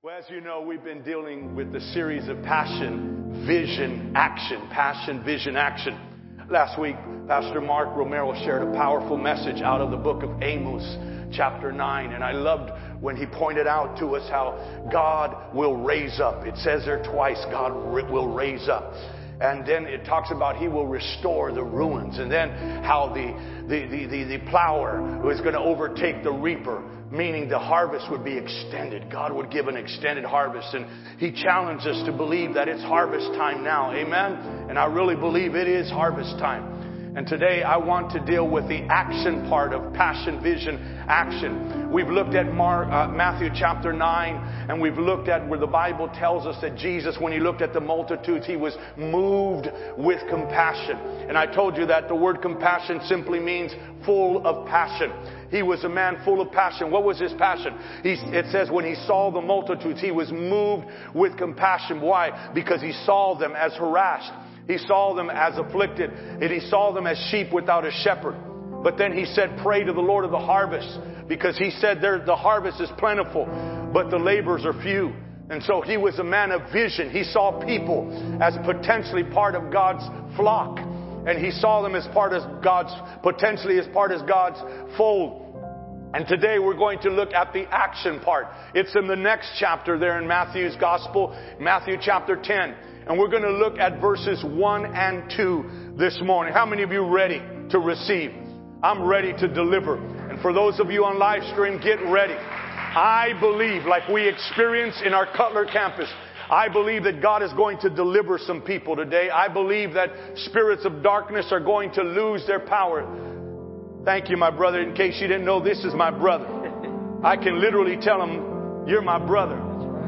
Well, as you know, we've been dealing with the series of passion, vision, action. Passion, vision, action. Last week, Pastor Mark Romero shared a powerful message out of the book of Amos, chapter 9. And I loved when he pointed out to us how God will raise up. It says there twice, God will raise up. And then it talks about he will restore the ruins. And then how the, the, the, the, the plower is going to overtake the reaper meaning the harvest would be extended. God would give an extended harvest. And He challenged us to believe that it's harvest time now. Amen? And I really believe it is harvest time. And today I want to deal with the action part of passion, vision, action. We've looked at Mark, uh, Matthew chapter 9, and we've looked at where the Bible tells us that Jesus, when he looked at the multitudes, he was moved with compassion. And I told you that the word compassion simply means full of passion. He was a man full of passion. What was his passion? He, it says when he saw the multitudes, he was moved with compassion. Why? Because he saw them as harassed. He saw them as afflicted, and he saw them as sheep without a shepherd. But then he said, Pray to the Lord of the harvest, because he said the harvest is plentiful, but the laborers are few. And so he was a man of vision. He saw people as potentially part of God's flock. And he saw them as part of God's, potentially as part of God's fold. And today we're going to look at the action part. It's in the next chapter there in Matthew's Gospel, Matthew chapter 10. And we're going to look at verses 1 and 2 this morning. How many of you ready to receive? I'm ready to deliver. And for those of you on live stream, get ready. I believe, like we experience in our Cutler campus, I believe that God is going to deliver some people today. I believe that spirits of darkness are going to lose their power. Thank you, my brother. In case you didn't know, this is my brother. I can literally tell him, You're my brother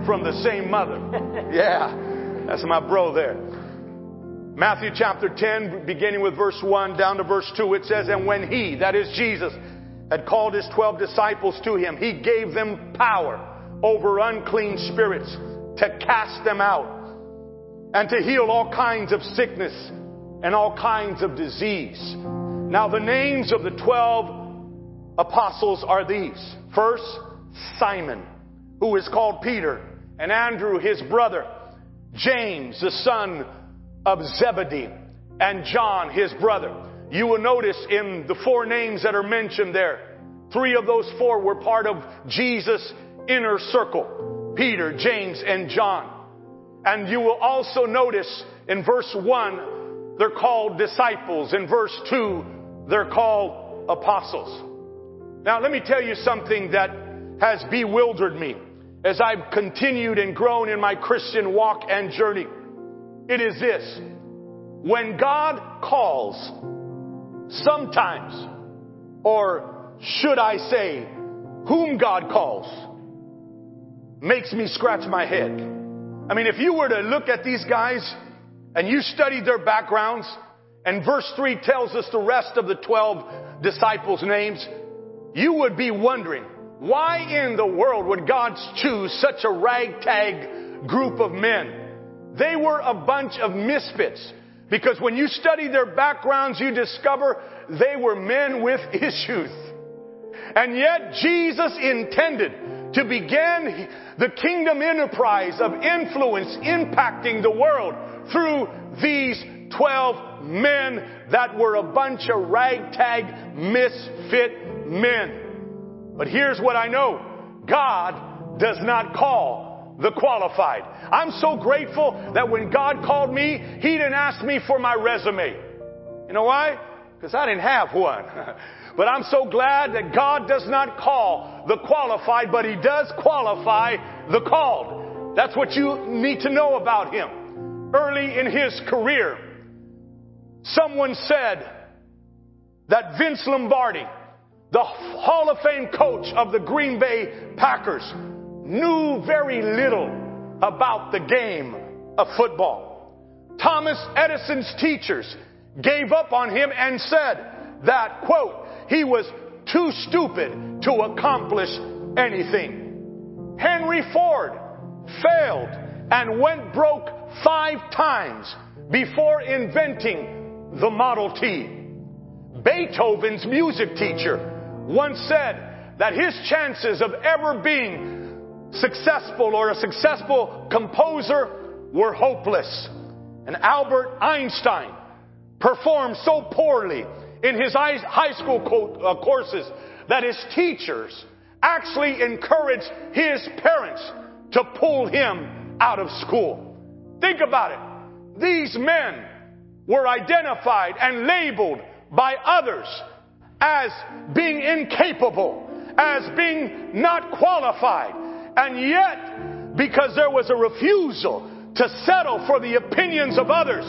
from the same mother. Yeah. That's my bro there. Matthew chapter 10, beginning with verse 1 down to verse 2, it says, And when he, that is Jesus, had called his twelve disciples to him, he gave them power over unclean spirits to cast them out and to heal all kinds of sickness and all kinds of disease. Now, the names of the twelve apostles are these. First, Simon, who is called Peter, and Andrew, his brother James, the son of Zebedee, and John, his brother. You will notice in the four names that are mentioned there, three of those four were part of Jesus' inner circle Peter, James, and John. And you will also notice in verse 1, they're called disciples. In verse 2, they're called apostles. Now, let me tell you something that has bewildered me as I've continued and grown in my Christian walk and journey. It is this. When God calls, sometimes, or should I say, whom God calls, makes me scratch my head. I mean, if you were to look at these guys and you studied their backgrounds, and verse 3 tells us the rest of the 12 disciples' names, you would be wondering, why in the world would God choose such a ragtag group of men? They were a bunch of misfits. Because when you study their backgrounds, you discover they were men with issues. And yet Jesus intended to begin the kingdom enterprise of influence impacting the world through these 12 men that were a bunch of ragtag misfit men. But here's what I know. God does not call the qualified. I'm so grateful that when God called me, He didn't ask me for my resume. You know why? Because I didn't have one. but I'm so glad that God does not call the qualified, but He does qualify the called. That's what you need to know about Him. Early in His career, someone said that Vince Lombardi the Hall of Fame coach of the Green Bay Packers, knew very little about the game of football. Thomas Edison's teachers gave up on him and said that, quote, he was too stupid to accomplish anything. Henry Ford failed and went broke five times before inventing the Model T. Beethoven's music teacher once said that his chances of ever being successful or a successful composer were hopeless. And Albert Einstein performed so poorly in his high school uh, courses that his teachers actually encouraged his parents to pull him out of school. Think about it. These men were identified and labeled by others as being incapable, as being not qualified. And yet, because there was a refusal to settle for the opinions of others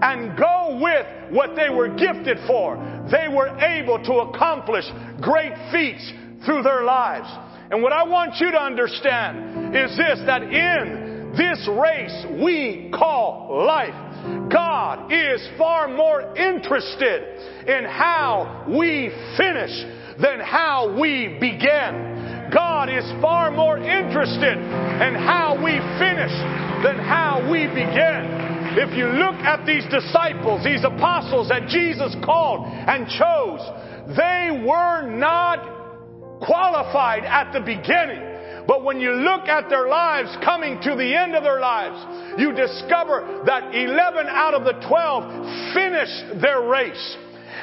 and go with what they were gifted for, they were able to accomplish great feats through their lives. And what I want you to understand is this, that in this race we call life, God is far more interested in how we finish than how we begin. God is far more interested in how we finish than how we begin. If you look at these disciples, these apostles that Jesus called and chose, they were not qualified at the beginning. But when you look at their lives coming to the end of their lives, you discover that 11 out of the 12 finished their race.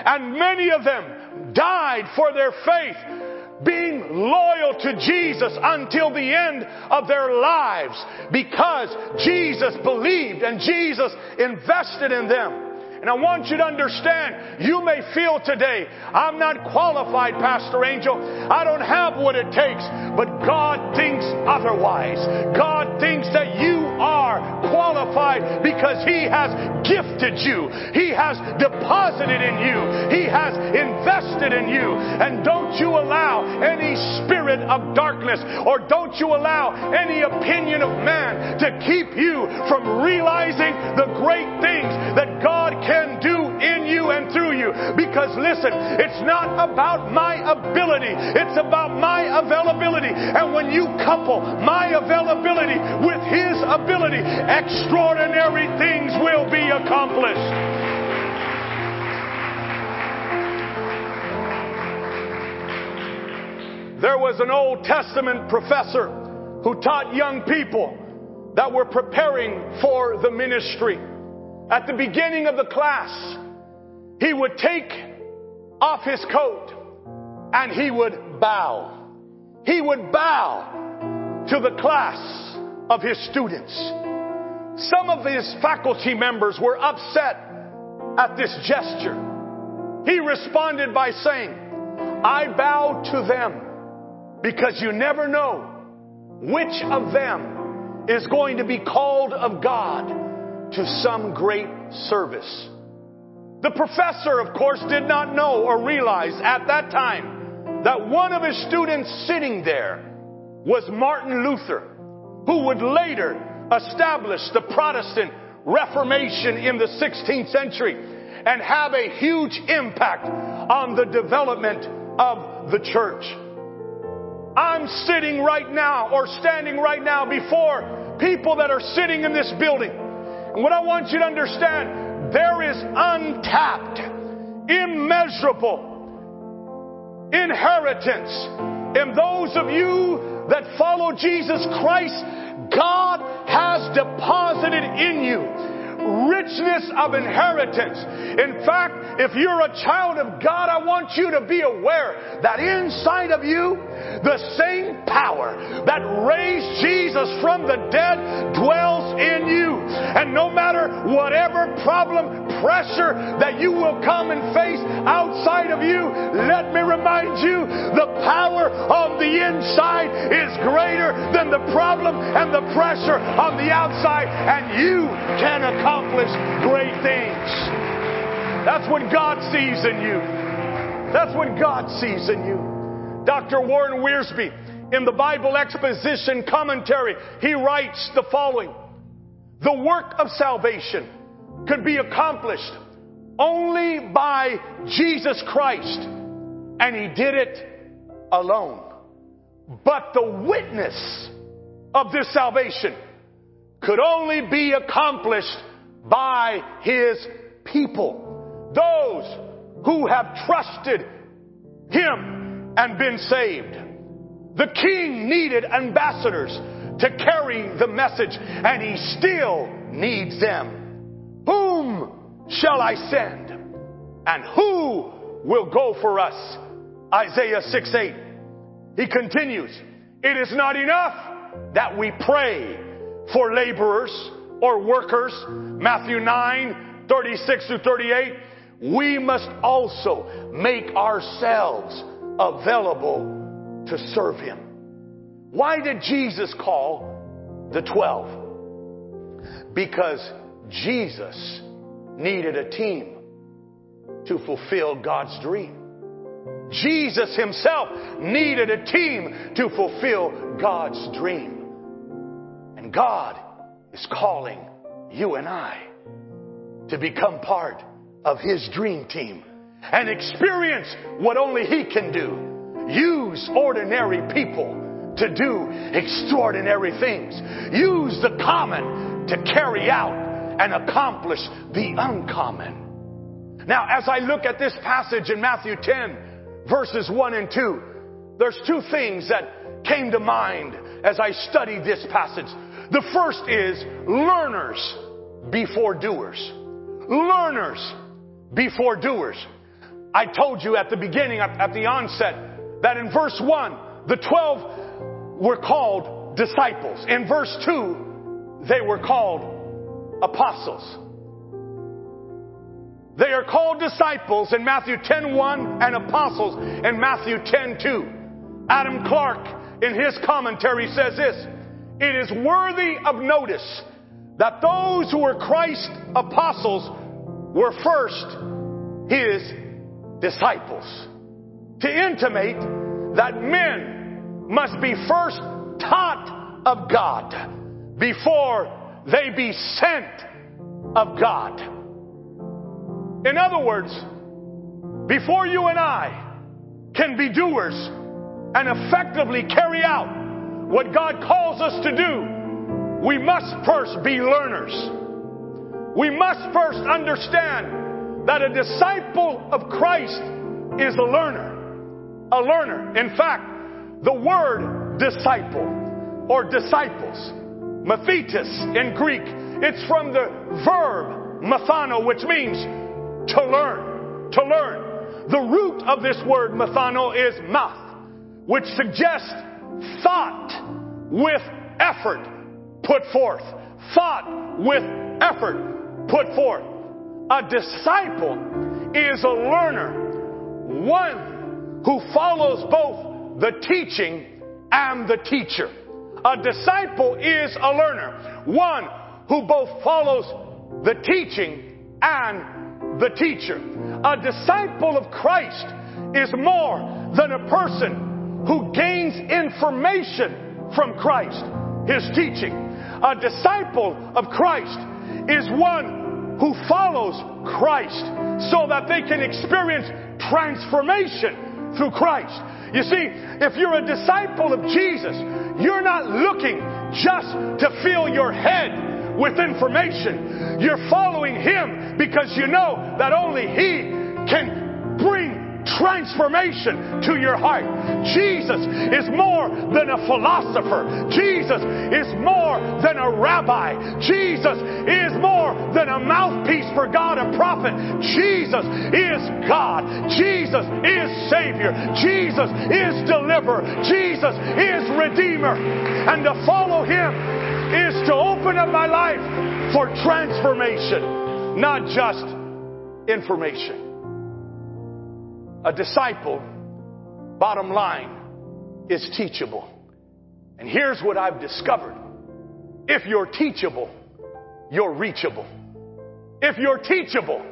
And many of them died for their faith, being loyal to Jesus until the end of their lives because Jesus believed and Jesus invested in them. And I want you to understand, you may feel today, I'm not qualified, Pastor Angel. I don't have what it takes. But God thinks otherwise. God thinks that you are qualified because He has gifted you. He has deposited in you. He has invested in you. And don't you allow any spirit of darkness or don't you allow any opinion of man to keep you from realizing the great things that God Because listen, it's not about my ability, it's about my availability. And when you couple my availability with His ability, extraordinary things will be accomplished. There was an Old Testament professor who taught young people that were preparing for the ministry. At the beginning of the class, he would take off his coat and he would bow. He would bow to the class of his students. Some of his faculty members were upset at this gesture. He responded by saying, I bow to them because you never know which of them is going to be called of God to some great service. The professor, of course, did not know or realize at that time that one of his students sitting there was Martin Luther, who would later establish the Protestant Reformation in the 16th century and have a huge impact on the development of the church. I'm sitting right now or standing right now before people that are sitting in this building and what I want you to understand, there is untapped, immeasurable inheritance in those of you that follow Jesus Christ. God has deposited in you richness of inheritance. In fact, if you're a child of God, I want you to be aware that inside of you, the same power that raised Jesus from the dead dwells in you. And no matter whatever problem, pressure that you will come and face outside of you, let me remind you the power on the inside is greater than the problem and the pressure on the outside, and you can accomplish great things. That's what God sees in you. That's what God sees in you. Dr. Warren Wiersbe, in the Bible Exposition Commentary, he writes the following The work of salvation could be accomplished only by Jesus Christ, and he did it alone. But the witness of this salvation could only be accomplished by his people. Those who have trusted him and been saved. The king needed ambassadors to carry the message, and he still needs them. Whom shall I send? And who will go for us? Isaiah 6 8. He continues, It is not enough that we pray for laborers or workers. Matthew 9 36 to 38. We must also make ourselves available to serve Him. Why did Jesus call the 12? Because Jesus needed a team to fulfill God's dream. Jesus himself needed a team to fulfill God's dream. And God is calling you and I to become part of his dream team and experience what only he can do. Use ordinary people to do extraordinary things. Use the common to carry out and accomplish the uncommon. Now, as I look at this passage in Matthew 10, verses 1 and 2, there's two things that came to mind as I studied this passage. The first is learners before doers. Learners before doers. I told you at the beginning, at the onset, that in verse 1, the 12 were called disciples. In verse 2, they were called apostles. They are called disciples in Matthew 10:1 and apostles in Matthew 10:2. Adam Clarke in his commentary says this, it is worthy of notice that those who were Christ's apostles were first his disciples. To intimate that men must be first taught of God before they be sent of God. In other words, before you and I can be doers and effectively carry out what God calls us to do, we must first be learners. We must first understand that a disciple of Christ is a learner. A learner. In fact, the word disciple or disciples, mathetes in Greek, it's from the verb mathano, which means to learn. To learn. The root of this word mathano is math, which suggests thought with effort put forth. Thought with effort put forth. A disciple is a learner, one who follows both the teaching and the teacher. A disciple is a learner, one who both follows the teaching and the teacher. A disciple of Christ is more than a person who gains information from Christ, his teaching. A disciple of Christ is one who follows Christ so that they can experience transformation through Christ. You see, if you're a disciple of Jesus, you're not looking just to fill your head with information. You're following Him because you know that only He can bring transformation to your heart. Jesus is more than a philosopher. Jesus is more than a rabbi. Jesus is more than a mouthpiece for God, a prophet. Jesus is God. Jesus is Savior. Jesus is deliverer. Jesus is Redeemer. And to follow Him is to open up my life for transformation, not just information. A disciple, bottom line, is teachable. And here's what I've discovered. If you're teachable, you're reachable. If you're teachable,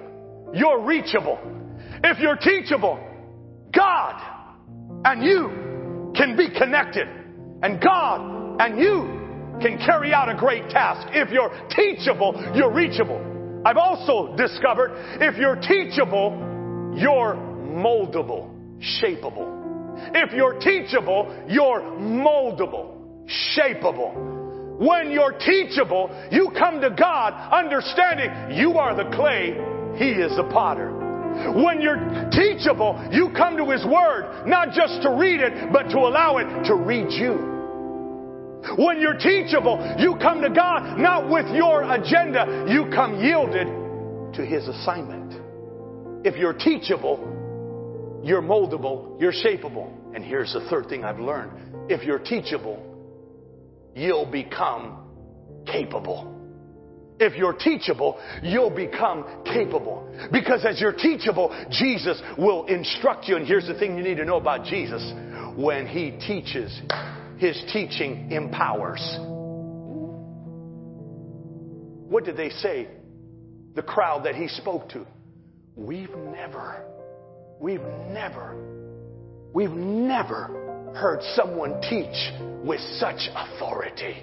you're reachable. If you're teachable, God and you can be connected. And God and you can carry out a great task. If you're teachable, you're reachable. I've also discovered if you're teachable, you're moldable, shapeable. If you're teachable, you're moldable, shapeable. When you're teachable, you come to God understanding you are the clay, He is the potter. When you're teachable, you come to His Word, not just to read it, but to allow it to read you. When you're teachable, you come to God not with your agenda, you come yielded to His assignment. If you're teachable, you're moldable, you're shapeable. And here's the third thing I've learned. If you're teachable, you'll become capable. If you're teachable, you'll become capable. Because as you're teachable, Jesus will instruct you. And here's the thing you need to know about Jesus. When he teaches, his teaching empowers. What did they say? The crowd that he spoke to. We've never, we've never, we've never heard someone teach with such authority.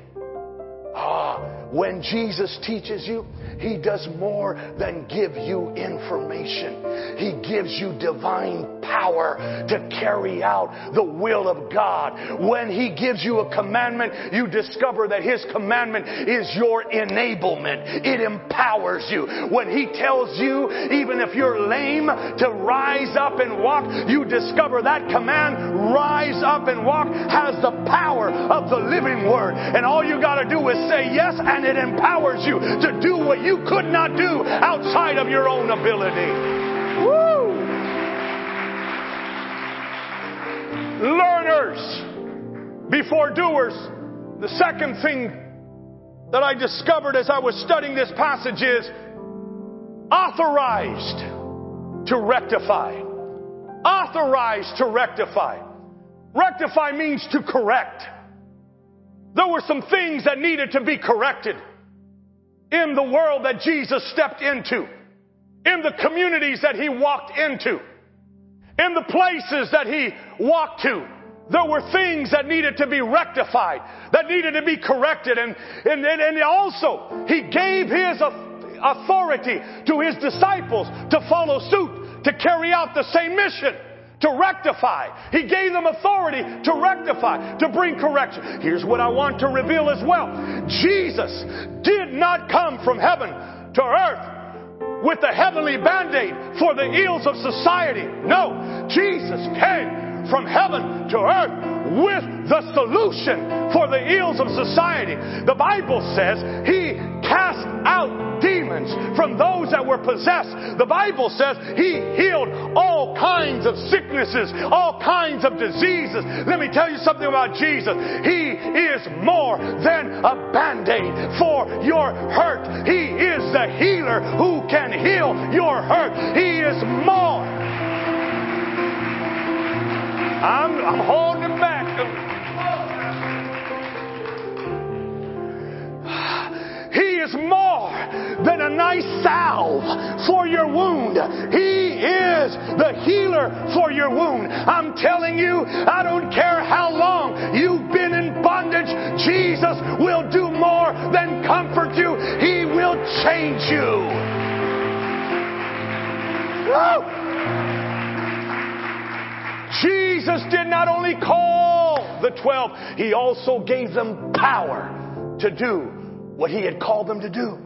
Ah, when Jesus teaches you, He does more than give you information. He gives you divine power to carry out the will of God. When He gives you a commandment, you discover that His commandment is your enablement. It empowers you. When He tells you, even if you're lame, to rise up and walk, you discover that command, rise up and walk, has the power of the living word. And all you gotta do is say yes and it empowers you to do what you could not do outside of your own ability. Woo! Learners before doers. The second thing that I discovered as I was studying this passage is authorized to rectify. Authorized to rectify. Rectify means to correct. There were some things that needed to be corrected in the world that Jesus stepped into, in the communities that he walked into, in the places that he walked to. There were things that needed to be rectified, that needed to be corrected. And, and, and also, he gave his authority to his disciples to follow suit, to carry out the same mission to rectify. He gave them authority to rectify, to bring correction. Here's what I want to reveal as well. Jesus did not come from heaven to earth with a heavenly band-aid for the ills of society. No, Jesus came from heaven to earth with the solution for the ills of society. The Bible says he cast out demons from those that were possessed. The Bible says he healed all kinds of sicknesses, all kinds of diseases. Let me tell you something about Jesus. He is more than a band aid for your hurt. He is the healer who can heal your hurt. He is more. I'm, I'm holding back. Is more than a nice salve for your wound. He is the healer for your wound. I'm telling you, I don't care how long you've been in bondage, Jesus will do more than comfort you. He will change you. Woo! Jesus did not only call the twelve, He also gave them power to do what He had called them to do.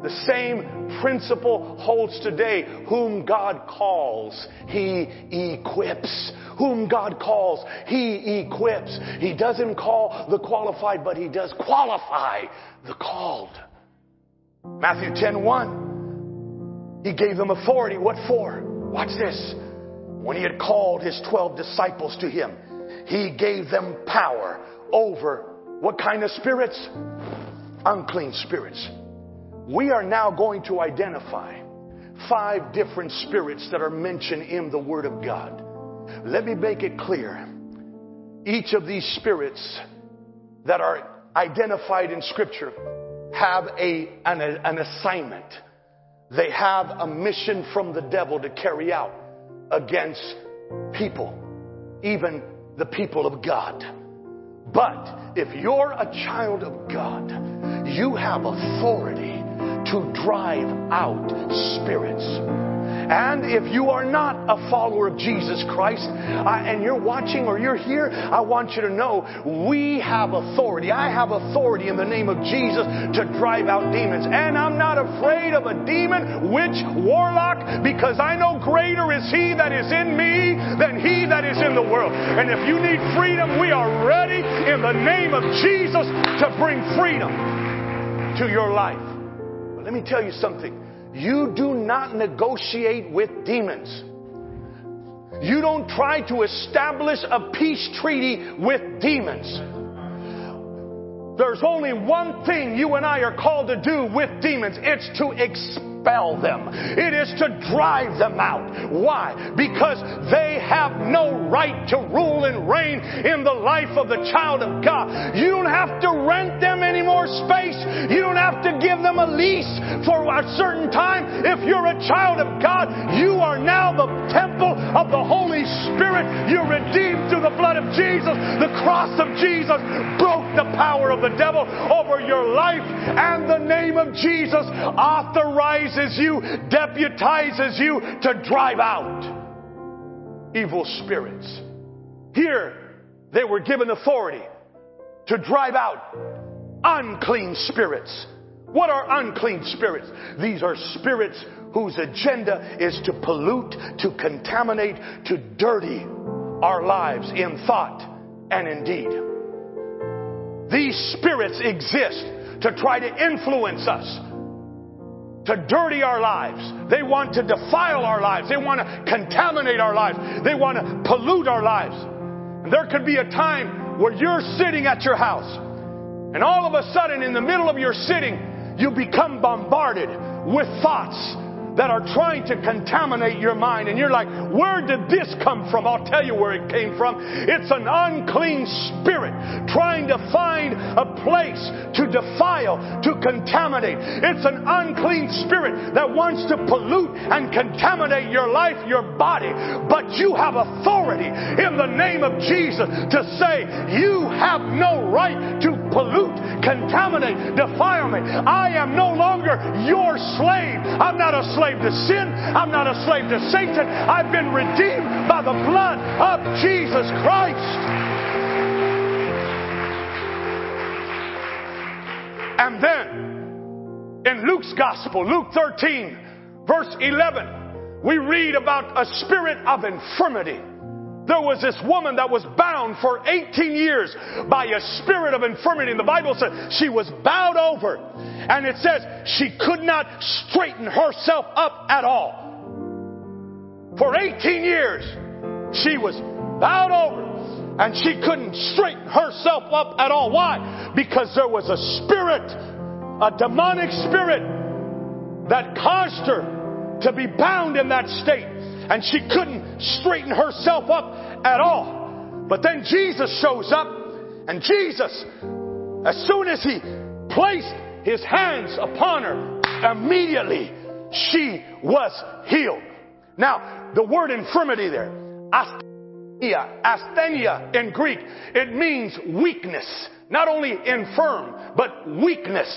The same principle holds today. Whom God calls, He equips. Whom God calls, He equips. He doesn't call the qualified, but He does qualify the called. Matthew 10 1. He gave them authority. What for? Watch this. When He had called His 12 disciples to Him, He gave them power over what kind of spirits? Unclean spirits we are now going to identify five different spirits that are mentioned in the Word of God. Let me make it clear. Each of these spirits that are identified in Scripture have a, an, an assignment. They have a mission from the devil to carry out against people, even the people of God. But if you're a child of God, you have authority to drive out spirits. And if you are not a follower of Jesus Christ uh, and you're watching or you're here, I want you to know we have authority. I have authority in the name of Jesus to drive out demons. And I'm not afraid of a demon, witch, warlock, because I know greater is He that is in me than He that is in the world. And if you need freedom, we are ready in the name of Jesus to bring freedom to your life. But let me tell you something. You do not negotiate with demons. You don't try to establish a peace treaty with demons. There's only one thing you and I are called to do with demons. It's to expel expel them. It is to drive them out. Why? Because they have no right to rule and reign in the life of the child of God. You don't have to rent them any more space. You don't have to give them a lease for a certain time. If you're a child of God, you are now the temple of the Holy Spirit. You're redeemed through the blood of Jesus. The cross of Jesus broke the power of the devil over your life, and the name of Jesus authorized you, deputizes you to drive out evil spirits. Here, they were given authority to drive out unclean spirits. What are unclean spirits? These are spirits whose agenda is to pollute, to contaminate, to dirty our lives in thought and in deed. These spirits exist to try to influence us to dirty our lives. They want to defile our lives. They want to contaminate our lives. They want to pollute our lives. And there could be a time where you're sitting at your house and all of a sudden in the middle of your sitting, you become bombarded with thoughts that are trying to contaminate your mind. And you're like, where did this come from? I'll tell you where it came from. It's an unclean spirit trying to find a place to defile, to contaminate. It's an unclean spirit that wants to pollute and contaminate your life, your body. But you have authority in the name of Jesus to say, you have no right to pollute, contaminate, defile me. I am no longer your slave. I'm not a slave to sin. I'm not a slave to Satan. I've been redeemed by the blood of Jesus Christ. And then in Luke's gospel, Luke 13, verse 11, we read about a spirit of infirmity. There was this woman that was bound for 18 years by a spirit of infirmity. And the Bible says she was bowed over. And it says she could not straighten herself up at all. For 18 years, she was bowed over and she couldn't straighten herself up at all. Why? Because there was a spirit, a demonic spirit, that caused her to be bound in that state and she couldn't straighten herself up at all. But then Jesus shows up, and Jesus, as soon as he placed his hands upon her, immediately she was healed. Now, the word infirmity there, asthenia, asthenia in Greek, it means weakness. Not only infirm, but weakness.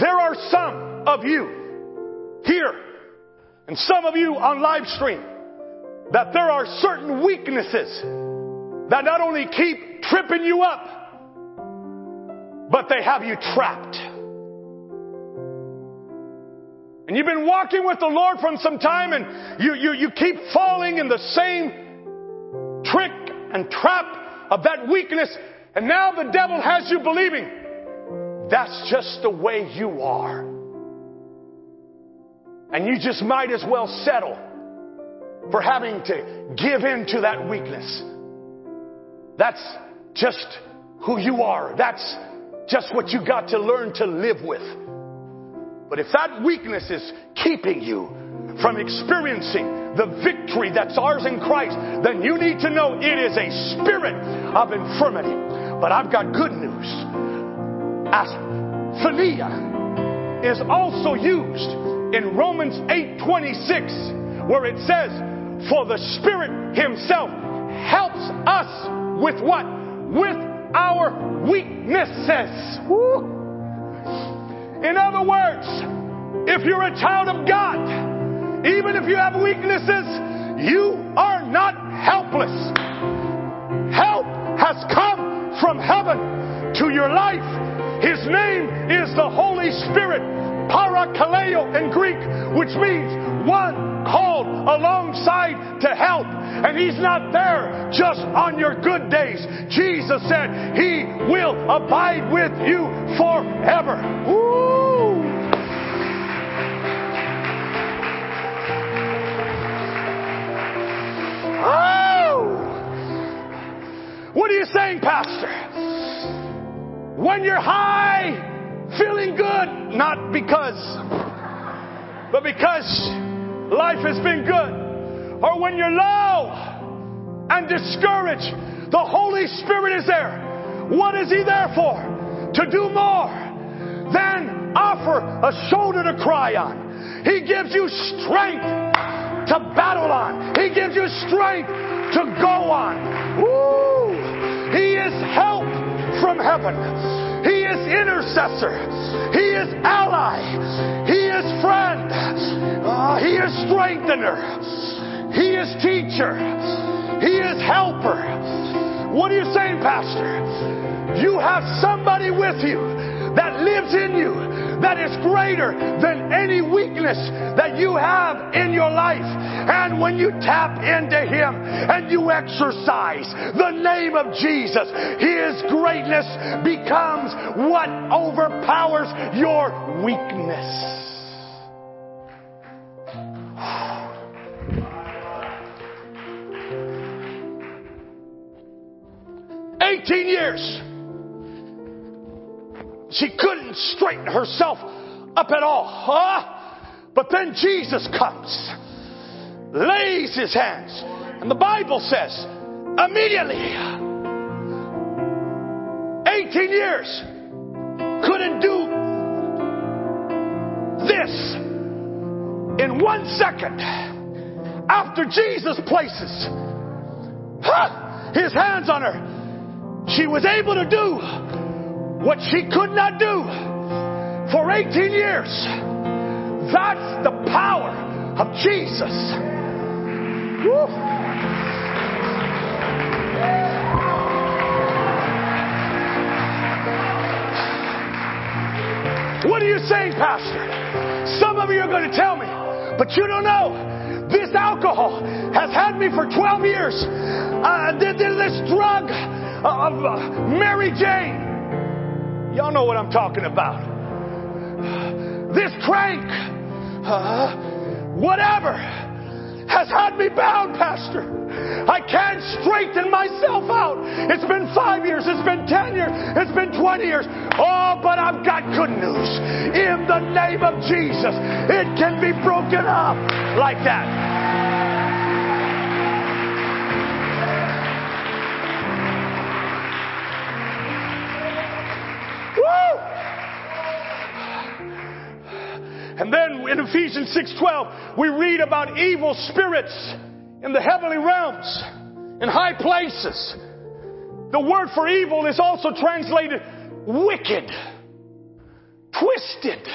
There are some of you here and some of you on live stream, that there are certain weaknesses that not only keep tripping you up, but they have you trapped. And you've been walking with the Lord from some time and you, you, you keep falling in the same trick and trap of that weakness. And now the devil has you believing that's just the way you are. And you just might as well settle for having to give in to that weakness. That's just who you are. That's just what you got to learn to live with. But if that weakness is keeping you from experiencing the victory that's ours in Christ, then you need to know it is a spirit of infirmity. But I've got good news. Asthenia is also used in Romans 8:26 where it says, "For the Spirit himself helps us with what? With our weaknesses." Woo. In other words, if you're a child of God, Even if you have weaknesses, you are not helpless. Help has come from heaven to your life. His name is the Holy Spirit, parakaleo in Greek, which means one called alongside to help. And He's not there just on your good days. Jesus said He will abide with you forever. Woo! Oh! What are you saying, Pastor? When you're high, feeling good, not because, but because life has been good. Or when you're low and discouraged, the Holy Spirit is there. What is He there for? To do more than offer a shoulder to cry on. He gives you strength to battle on. He gives you strength to go on. Woo! He is help from heaven. Intercessor. He is ally. He is friend. Uh, he is strengthener. He is teacher. He is helper. What are you saying, Pastor? You have somebody with you that lives in you that is greater than any weakness that you have in your life. And when you tap into Him and you exercise the name of Jesus, His greatness becomes what overpowers your weakness. Eighteen years. She couldn't straighten herself up at all. Huh? But then Jesus comes, lays his hands, and the Bible says, immediately, 18 years, couldn't do this in one second after Jesus places huh, his hands on her. She was able to do what she could not do for 18 years. That's the power of Jesus. Woo. What are you saying, Pastor? Some of you are going to tell me, but you don't know. This alcohol has had me for 12 years. Uh, this drug of uh, Mary Jane Y'all know what I'm talking about. This crank, uh, whatever, has had me bound, Pastor. I can't straighten myself out. It's been five years, it's been 10 years, it's been 20 years. Oh, but I've got good news. In the name of Jesus, it can be broken up like that. In Ephesians 6:12, we read about evil spirits in the heavenly realms, in high places. The word for evil is also translated wicked, twisted.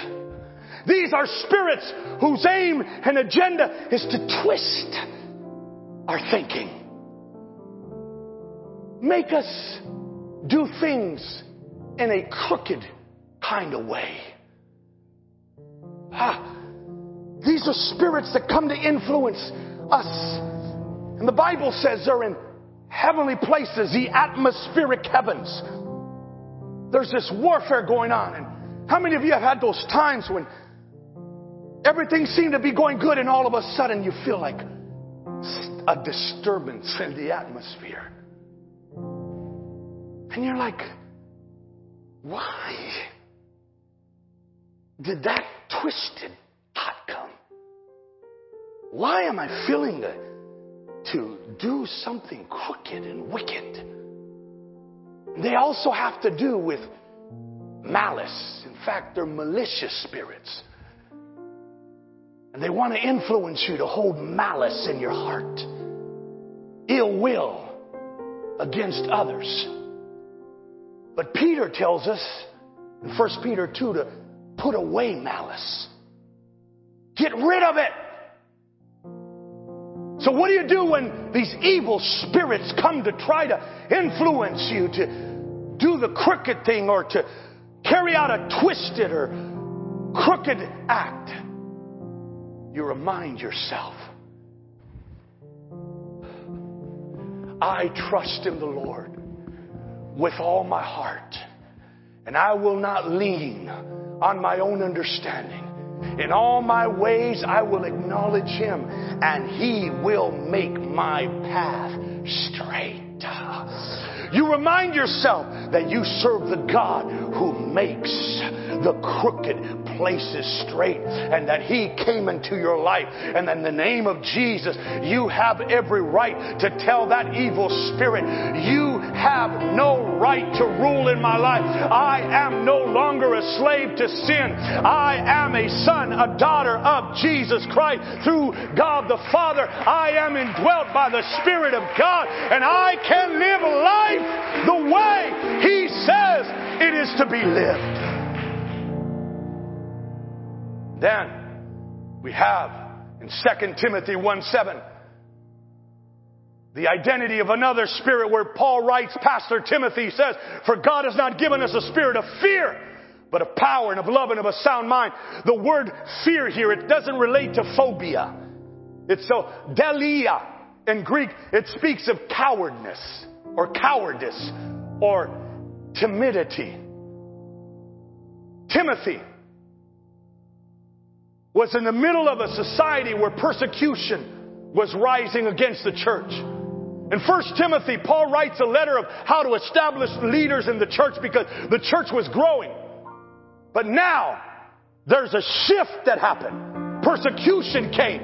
These are spirits whose aim and agenda is to twist our thinking. Make us do things in a crooked kind of way. Ah, these are spirits that come to influence us. And the Bible says they're in heavenly places, the atmospheric heavens. There's this warfare going on. And how many of you have had those times when everything seemed to be going good and all of a sudden you feel like a disturbance in the atmosphere? And you're like, why did that twisted thought come? Why am I feeling to do something crooked and wicked? They also have to do with malice. In fact, they're malicious spirits. And they want to influence you to hold malice in your heart, ill will against others. But Peter tells us in 1 Peter 2 to put away malice. Get rid of it. So, what do you do when these evil spirits come to try to influence you to do the crooked thing or to carry out a twisted or crooked act? You remind yourself I trust in the Lord with all my heart, and I will not lean on my own understanding. In all my ways, I will acknowledge Him, and He will make my path straight. You remind yourself that you serve the God who makes the crooked places straight and that He came into your life. And in the name of Jesus, you have every right to tell that evil spirit, you have no right to rule in my life. I am no longer a slave to sin. I am a son, a daughter of Jesus Christ through God the Father. I am indwelt by the Spirit of God and I can live life the way He says it is to be lived. Then we have in 2 Timothy 1 7 the identity of another spirit where Paul writes, Pastor Timothy says, For God has not given us a spirit of fear, but of power and of love and of a sound mind. The word fear here, it doesn't relate to phobia. It's so, deilia in Greek, it speaks of cowardness or cowardice or timidity. Timothy was in the middle of a society where persecution was rising against the church. In 1 Timothy, Paul writes a letter of how to establish leaders in the church because the church was growing. But now, there's a shift that happened. Persecution came.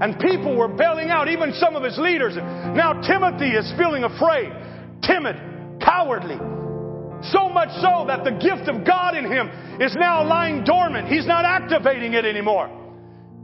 And people were bailing out, even some of his leaders. Now Timothy is feeling afraid, timid, cowardly. So much so that the gift of God in him is now lying dormant. He's not activating it anymore.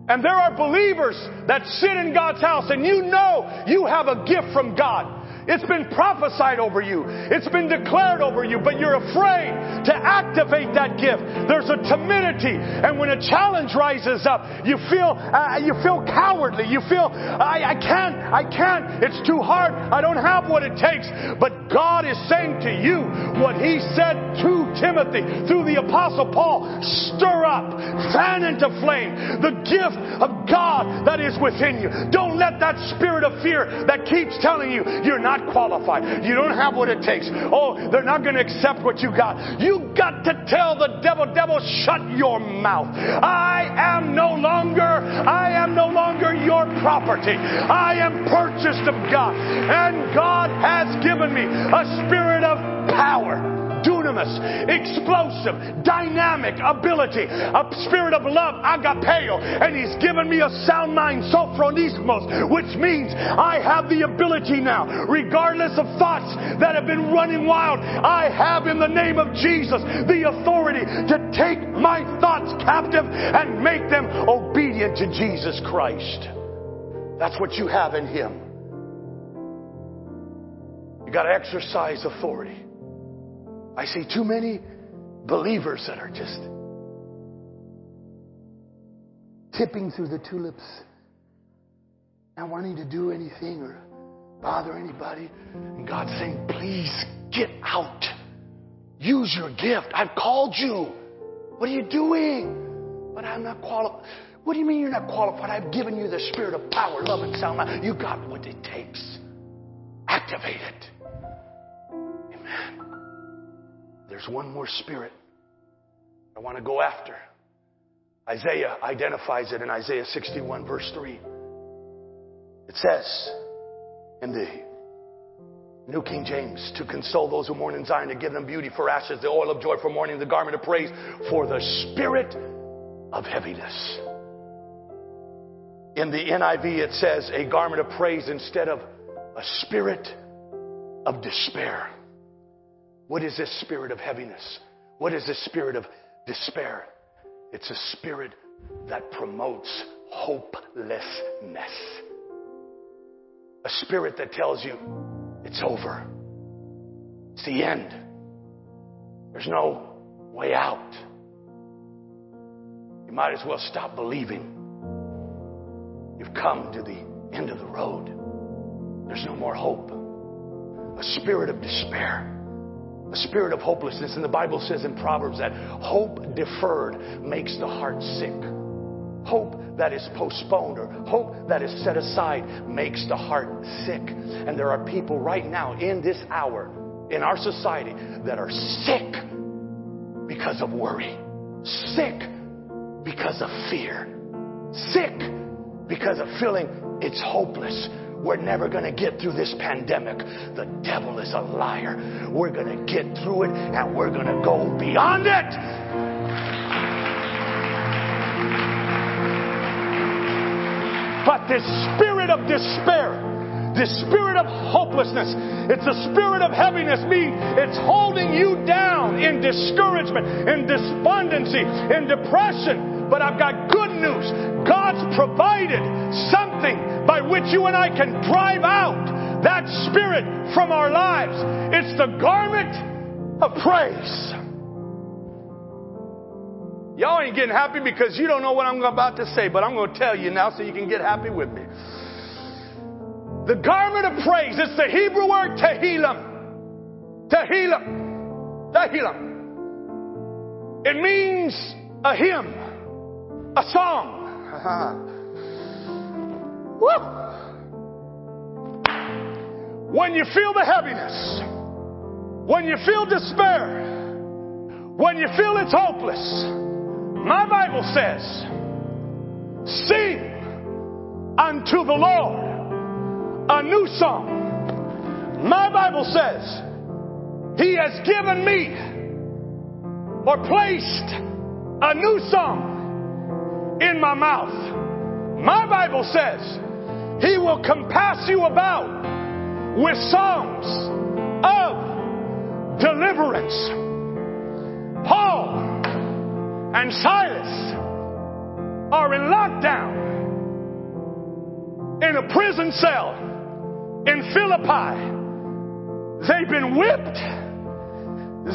And there are believers that sit in God's house and you know you have a gift from God. It's been prophesied over you. It's been declared over you, but you're afraid to activate that gift. There's a timidity, and when a challenge rises up, you feel uh, you feel cowardly. You feel I, I can't, I can't. It's too hard. I don't have what it takes. But God is saying to you what He said to Timothy through the Apostle Paul: Stir up, fan into flame the gift of God that is within you. Don't let that spirit of fear that keeps telling you you're not qualified. You don't have what it takes. Oh, they're not going to accept what you got. You got to tell the devil, devil, shut your mouth. I am no longer, I am no longer your property. I am purchased of God. And God has given me a spirit of power dunamis, explosive, dynamic ability, a spirit of love, agapeo, and He's given me a sound mind, sophronismos, which means I have the ability now, regardless of thoughts that have been running wild, I have in the name of Jesus the authority to take my thoughts captive and make them obedient to Jesus Christ. That's what you have in Him. You got to exercise authority. I see too many believers that are just tipping through the tulips, not wanting to do anything or bother anybody. And God's saying, please get out. Use your gift. I've called you. What are you doing? But I'm not qualified. What do you mean you're not qualified? I've given you the spirit of power, love, and sound mind. You got what it takes. Activate it. There's one more spirit I want to go after. Isaiah identifies it in Isaiah 61, verse 3. It says in the New King James, to console those who mourn in Zion, to give them beauty for ashes, the oil of joy for mourning, the garment of praise for the spirit of heaviness. In the NIV, it says a garment of praise instead of a spirit of despair. What is this spirit of heaviness? What is this spirit of despair? It's a spirit that promotes hopelessness. A spirit that tells you it's over. It's the end. There's no way out. You might as well stop believing. You've come to the end of the road. There's no more hope. A spirit of despair, spirit of hopelessness. And the Bible says in Proverbs that hope deferred makes the heart sick. Hope that is postponed or hope that is set aside makes the heart sick. And there are people right now in this hour in our society that are sick because of worry, sick because of fear, sick because of feeling it's hopeless. We're never going to get through this pandemic. The devil is a liar. We're going to get through it and we're going to go beyond it. But this spirit of despair, this spirit of hopelessness, it's a spirit of heaviness, meaning it's holding you down in discouragement, in despondency, in depression. But I've got good news. God's provided something by which you and I can drive out that spirit from our lives. It's the garment of praise. Y'all ain't getting happy because you don't know what I'm about to say, but I'm going to tell you now so you can get happy with me. The garment of praise, it's the Hebrew word tehillim. Tehillim. Tehillim. It means a hymn, a song. when you feel the heaviness, when you feel despair, when you feel it's hopeless, my Bible says, Sing unto the Lord a new song. My Bible says, He has given me or placed a new song in my mouth. My Bible says, He will compass you about with songs of deliverance. Paul and Silas are in lockdown in a prison cell in Philippi. They've been whipped,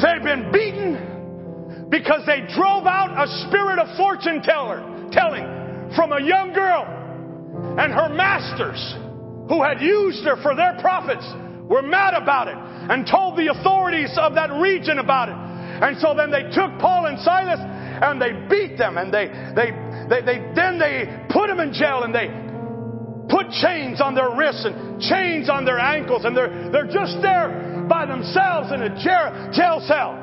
they've been beaten because they drove out a spirit of fortune teller telling from a young girl and her masters who had used her for their profits were mad about it and told the authorities of that region about it. And so then they took Paul and Silas and they beat them and they, they, they, they then they put them in jail and they put chains on their wrists and chains on their ankles and they're, they're just there by themselves in a jail cell.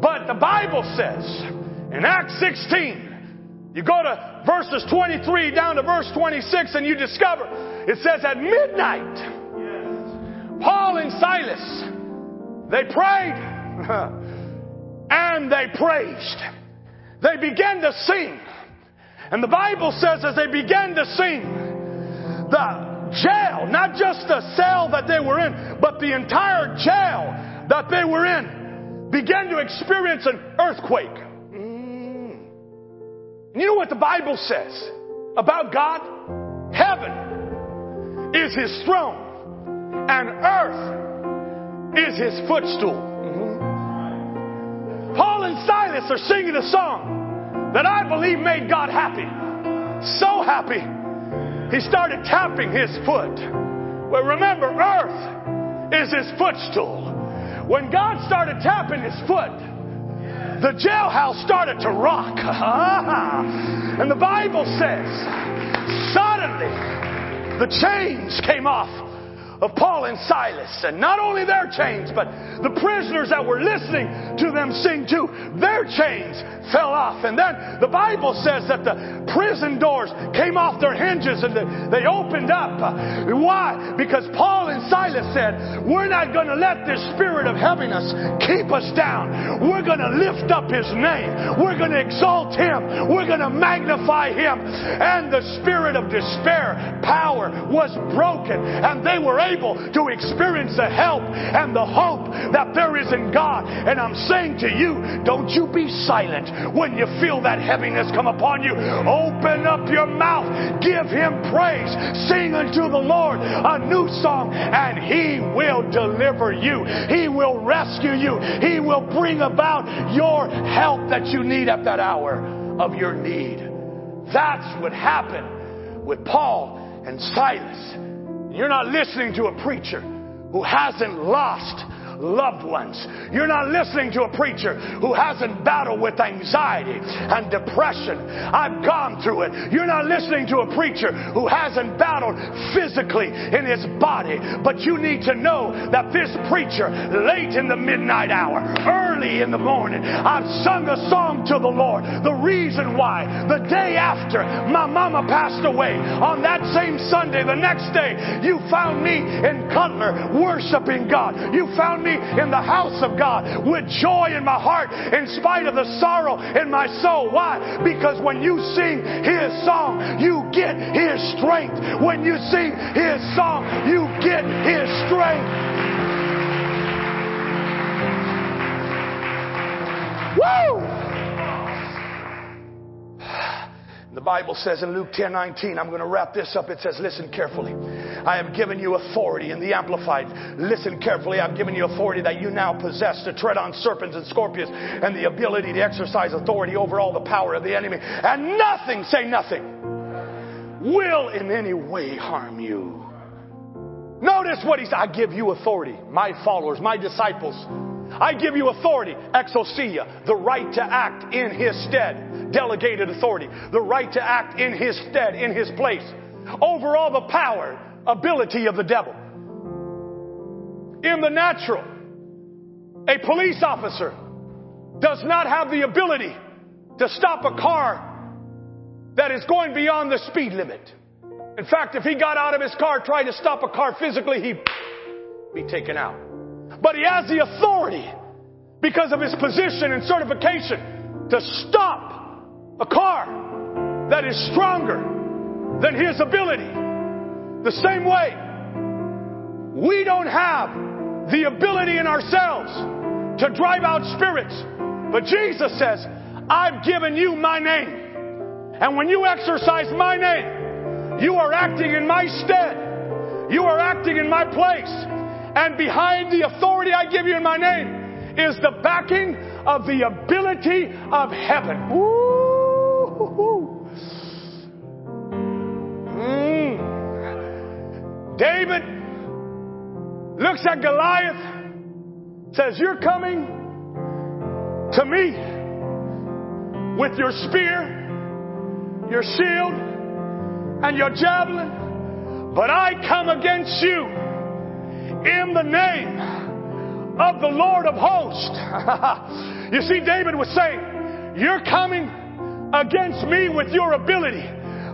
But the Bible says in Acts 16, you go to verses 23 down to verse 26 and you discover it says at midnight, Paul and Silas, they prayed. and they praised. They began to sing. And the Bible says as they began to sing, the jail, not just the cell that they were in, but the entire jail that they were in, began to experience an earthquake. What the Bible says about God? Heaven is his throne, and earth is his footstool. Mm-hmm. Paul and Silas are singing a song that I believe made God happy. So happy. He started tapping his foot. Well, remember, earth is his footstool. When God started tapping his foot, the jailhouse started to rock. and the Bible says, suddenly, the chains came off of Paul and Silas. And not only their chains, but the prisoners that were listening to them sing too, their chains fell off. And then the Bible says that the prison doors came off their hinges and they opened up. Why? Because Paul and Silas said, We're not going to let this spirit of heaviness keep us down. We're going to lift up his name. We're going to exalt him. We're going to magnify him. And the spirit of despair, power was broken. And they were able to experience the help and the hope that there is in God. And I'm saying to you, don't you be silent when you feel that heaviness come upon you. Open up your mouth, give Him praise, sing unto the Lord a new song, and He will deliver you. He will rescue you. He will bring about your help that you need at that hour of your need. That's what happened with Paul and Silas. You're not listening to a preacher who hasn't lost loved ones. You're not listening to a preacher who hasn't battled with anxiety and depression. I've gone through it. You're not listening to a preacher who hasn't battled physically in his body. But you need to know that this preacher, late in the midnight hour, early in the morning, I've sung a song to the Lord. The reason why, the day after my mama passed away, on that same Sunday, the next day, you found me in Cutler worshiping God. You found me in the house of God with joy in my heart in spite of the sorrow in my soul. Why? Because when you sing His song, you get His strength. When you sing His song, you get His strength. Woo! The Bible says in Luke 10 19, I'm going to wrap this up. It says, Listen carefully. I have given you authority in the Amplified. Listen carefully. I've given you authority that you now possess to tread on serpents and scorpions and the ability to exercise authority over all the power of the enemy. And nothing, say nothing, will in any way harm you. Notice what he said. I give you authority, my followers, my disciples. I give you authority, exousia, the right to act in his stead delegated authority, the right to act in his stead, in his place, over all the power, ability of the devil. In the natural, a police officer does not have the ability to stop a car that is going beyond the speed limit. In fact, if he got out of his car trying to stop a car physically, he'd be taken out. But he has the authority because of his position and certification to stop a car that is stronger than his ability. The same way, we don't have the ability in ourselves to drive out spirits. But Jesus says, I've given you my name. And when you exercise my name, you are acting in my stead. You are acting in my place. And behind the authority I give you in my name is the backing of the ability of heaven. Woo! Mm. David looks at Goliath, says, You're coming to me with your spear, your shield, and your javelin, but I come against you in the name of the Lord of hosts. you see, David was saying, You're coming against me with your ability,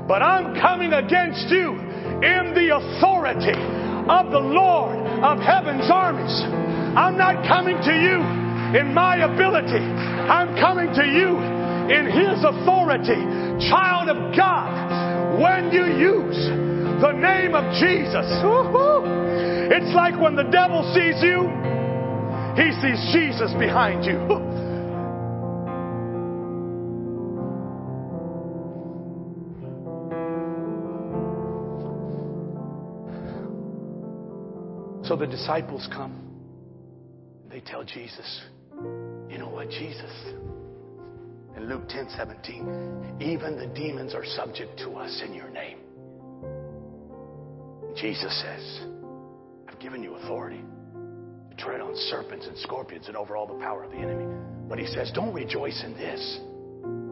but I'm coming against you in the authority of the Lord of heaven's armies. I'm not coming to you in my ability. I'm coming to you in His authority. Child of God, when you use the name of Jesus, it's like when the devil sees you, he sees Jesus behind you. So the disciples come. They tell Jesus, you know what, Jesus? In Luke 10 17, even the demons are subject to us in your name. Jesus says, I've given you authority to tread on serpents and scorpions and over all the power of the enemy. But he says, don't rejoice in this,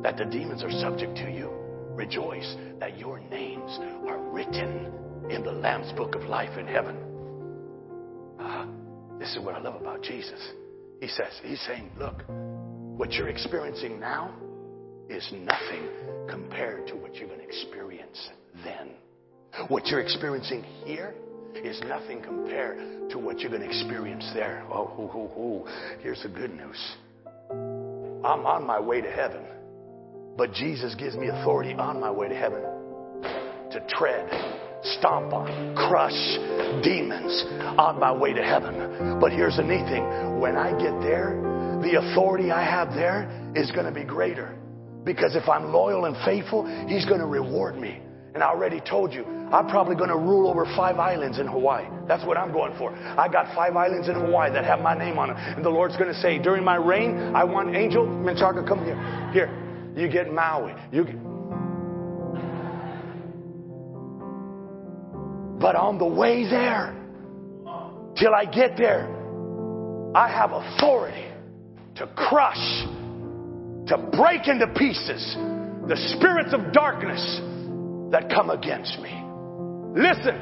that the demons are subject to you. Rejoice that your names are written in the Lamb's book of life in heaven. Ah, this is what I love about Jesus. He says, He's saying, look, what you're experiencing now is nothing compared to what you're going to experience then. What you're experiencing here is nothing compared to what you're going to experience there. Oh, hoo, hoo, hoo. here's the good news. I'm on my way to heaven, but Jesus gives me authority on my way to heaven to tread stomp on, crush demons on my way to heaven. But here's the neat thing when I get there, the authority I have there is going to be greater. Because if I'm loyal and faithful, He's going to reward me. And I already told you, I'm probably going to rule over five islands in Hawaii. That's what I'm going for. I got five islands in Hawaii that have my name on them. And the Lord's going to say, during my reign, I want Angel Menchaca, come here. Here, you get Maui. You get, But on the way there, till I get there, I have authority to crush, to break into pieces the spirits of darkness that come against me. Listen,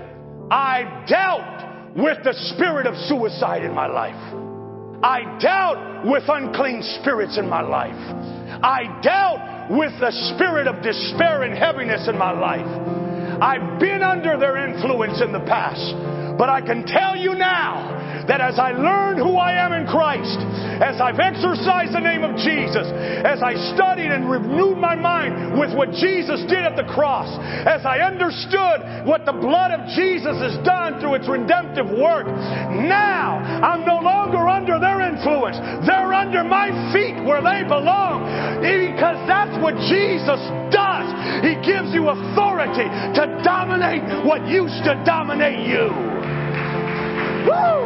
I dealt with the spirit of suicide in my life. I dealt with unclean spirits in my life. I dealt with the spirit of despair and heaviness in my life. I've been under their influence in the past, but I can tell you now that as I learned who I am in Christ, as I've exercised the name of Jesus, as I studied and renewed my mind with what Jesus did at the cross, as I understood what the blood of Jesus has done through its redemptive work, now I'm no longer under their influence. They're under my feet where they belong because that's what Jesus does. He gives you authority to dominate what used to dominate you. Woo!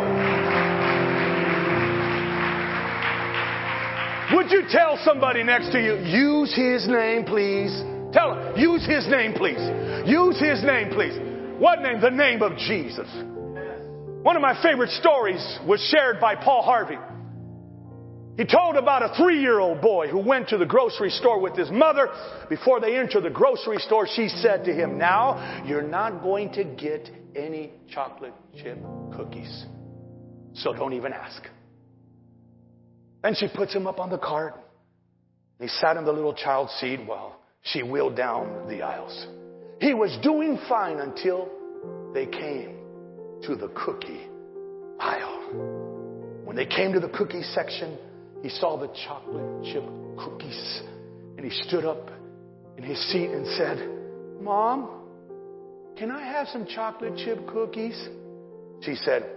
Would you tell somebody next to you, use his name, please? Tell him, use his name, please. Use his name, please. What name? The name of Jesus. One of my favorite stories was shared by Paul Harvey. He told about a three year old boy who went to the grocery store with his mother. Before they entered the grocery store, she said to him, Now, you're not going to get any chocolate chip cookies. So don't even ask. Then she puts him up on the cart. He sat in the little child's seat while she wheeled down the aisles. He was doing fine until they came to the cookie aisle. When they came to the cookie section, he saw the chocolate chip cookies and he stood up in his seat and said, Mom, can I have some chocolate chip cookies? She said,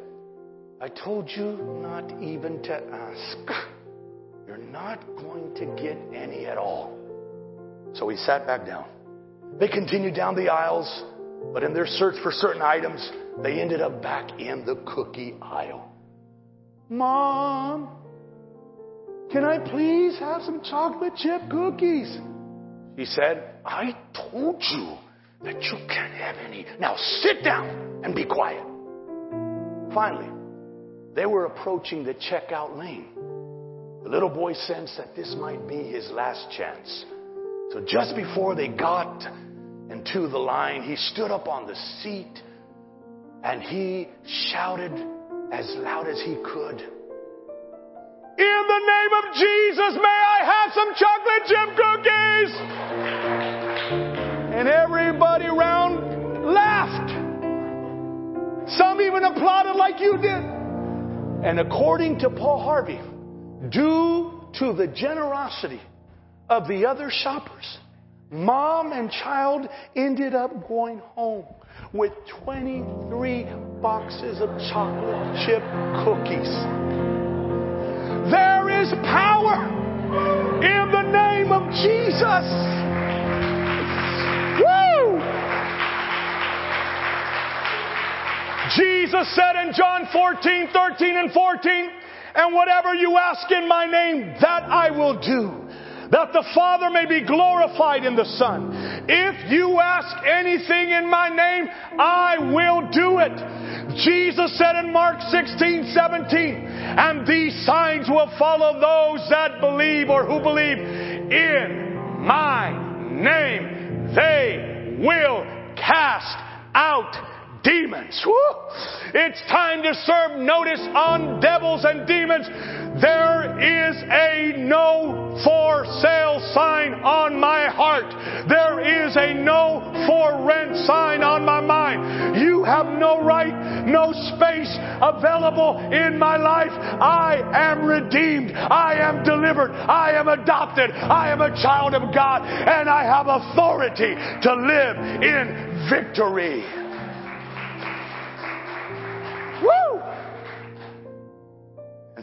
I told you not even to ask. You're not going to get any at all. So he sat back down. They continued down the aisles, but in their search for certain items, they ended up back in the cookie aisle. Mom, can I please have some chocolate chip cookies? He said, I told you that you can't have any. Now sit down and be quiet. Finally, they were approaching the checkout lane. The little boy sensed that this might be his last chance. So just before they got into the line, he stood up on the seat and he shouted as loud as he could. In the name of Jesus, may I have some chocolate chip cookies? And everybody around laughed. Some even applauded like you did. And according to Paul Harvey, due to the generosity of the other shoppers, mom and child ended up going home with 23 boxes of chocolate chip cookies. There is power in the name of Jesus. Jesus said in John 14, 13 and 14, and whatever you ask in my name, that I will do that the Father may be glorified in the Son. If you ask anything in my name, I will do it. Jesus said in Mark 16, 17, and these signs will follow those that believe or who believe in my name. They will cast out demons. Woo! It's time to serve notice on devils and demons. There is a no for sale sign on my heart. There is a no for rent sign on my mind. You have no right, no space available in my life. I am redeemed. I am delivered. I am adopted. I am a child of God and I have authority to live in victory.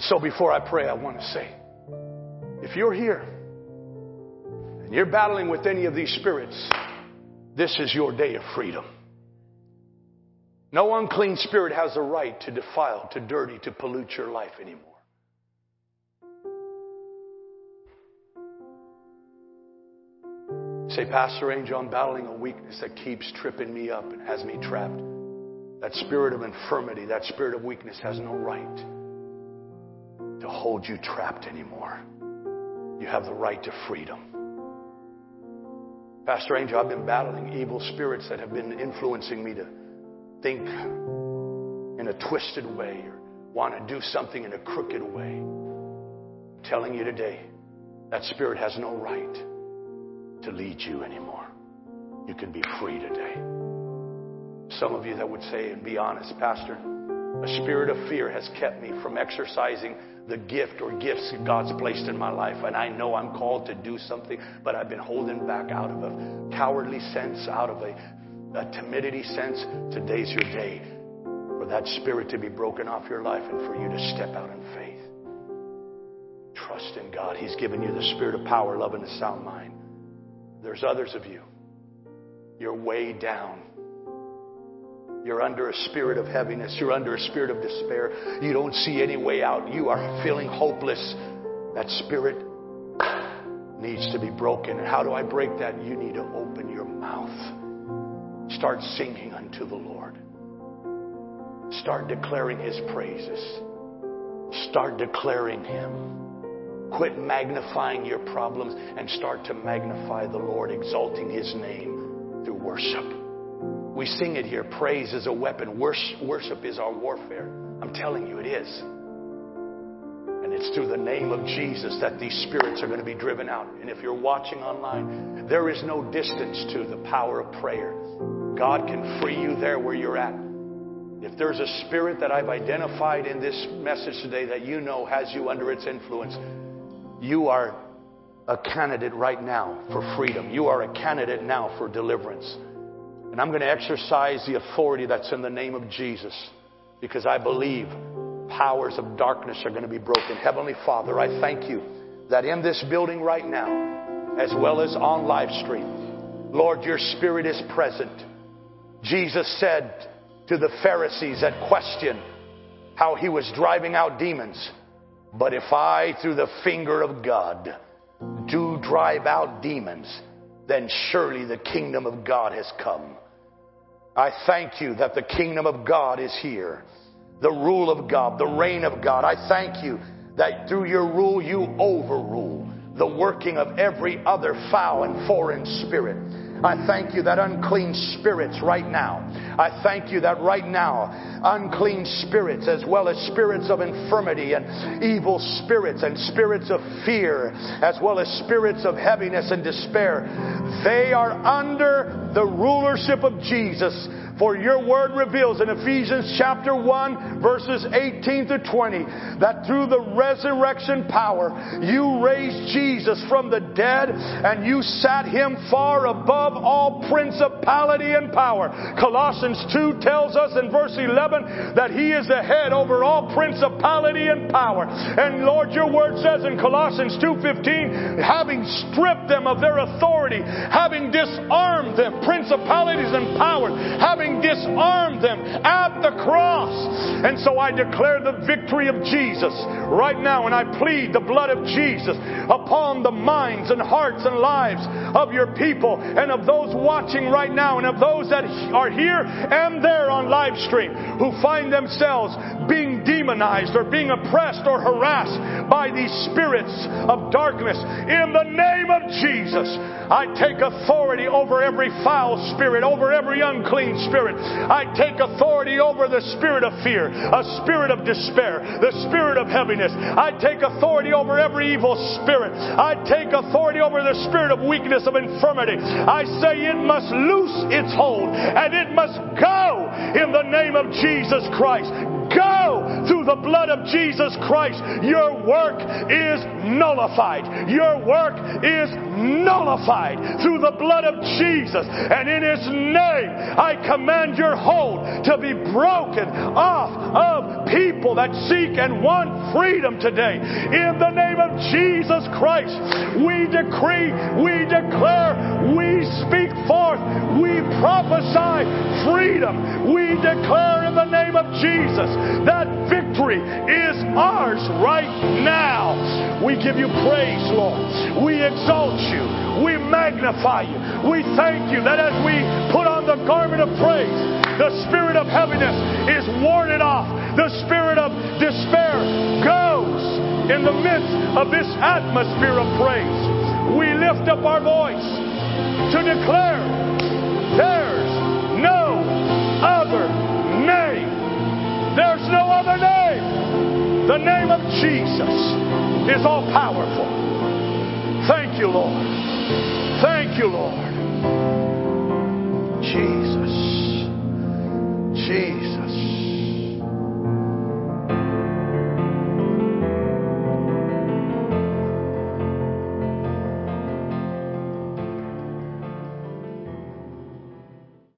And so before I pray, I want to say if you're here and you're battling with any of these spirits, this is your day of freedom. No unclean spirit has a right to defile, to dirty, to pollute your life anymore. Say, Pastor Angel, I'm battling a weakness that keeps tripping me up and has me trapped. That spirit of infirmity, that spirit of weakness has no right to hold you trapped anymore. You have the right to freedom. Pastor Angel, I've been battling evil spirits that have been influencing me to think in a twisted way or want to do something in a crooked way. I'm telling you today, that spirit has no right to lead you anymore. You can be free today. Some of you that would say, and be honest, Pastor, a spirit of fear has kept me from exercising the gift or gifts God's placed in my life. And I know I'm called to do something, but I've been holding back out of a cowardly sense, out of a, a timidity sense. Today's your day for that spirit to be broken off your life and for you to step out in faith. Trust in God. He's given you the spirit of power, love, and a sound mind. There's others of you. You're way down. You're under a spirit of heaviness. You're under a spirit of despair. You don't see any way out. You are feeling hopeless. That spirit needs to be broken. And how do I break that? You need to open your mouth. Start singing unto the Lord. Start declaring His praises. Start declaring Him. Quit magnifying your problems and start to magnify the Lord, exalting His name through worship. We sing it here praise is a weapon, worship is our warfare. I'm telling you, it is. And it's through the name of Jesus that these spirits are going to be driven out. And if you're watching online, there is no distance to the power of prayer. God can free you there where you're at. If there's a spirit that I've identified in this message today that you know has you under its influence, you are a candidate right now for freedom. You are a candidate now for deliverance. And I'm going to exercise the authority that's in the name of Jesus because I believe powers of darkness are going to be broken. Heavenly Father, I thank you that in this building right now, as well as on live stream, Lord, your spirit is present. Jesus said to the Pharisees that question how he was driving out demons, but if I, through the finger of God, do drive out demons, then surely the kingdom of God has come. I thank you that the kingdom of God is here. The rule of God, the reign of God. I thank you that through your rule you overrule the working of every other foul and foreign spirit. I thank you that unclean spirits right now. I thank you that right now, unclean spirits, as well as spirits of infirmity and evil spirits and spirits of fear, as well as spirits of heaviness and despair, they are under the rulership of Jesus for your word reveals in Ephesians chapter 1 verses 18 to 20 that through the resurrection power you raised Jesus from the dead and you sat him far above all principality and power. Colossians 2 tells us in verse 11 that he is the head over all principality and power. And Lord, your word says in Colossians 2:15, having stripped them of their authority, having disarmed them, principalities and powers, having disarmed them at the cross. And so I declare the victory of Jesus right now, and I plead the blood of Jesus upon the minds and hearts and lives of your people and of those watching right now and of those that are here and there on live stream who find themselves being demonized or being oppressed or harassed by these spirits of darkness. In the name of Jesus, I take authority over every foul spirit, over every unclean spirit. I take authority over the spirit of fear, a spirit of despair, the spirit of heaviness. I take authority over every evil spirit. I take authority over the spirit of weakness, of infirmity. I say it must loose its hold and it must go in the name of Jesus Christ go through the blood of Jesus Christ. Your work is nullified. Your work is nullified through the blood of Jesus. And in His name, I command your hold to be broken off of people that seek and want freedom today. In the name of Jesus Christ, we decree, we declare, we speak forth, we prophesy freedom. We declare in the name of Jesus that victory is ours right now. We give you praise, Lord. We exalt you. We magnify you. We thank you that as we put on the garment of praise. The spirit of heaviness is warded off. The spirit of despair goes in the midst of this atmosphere of praise. We lift up our voice to declare there's no other. There's no other name. The name of Jesus is all powerful. Thank you, Lord. Thank you, Lord. Jesus. Jesus.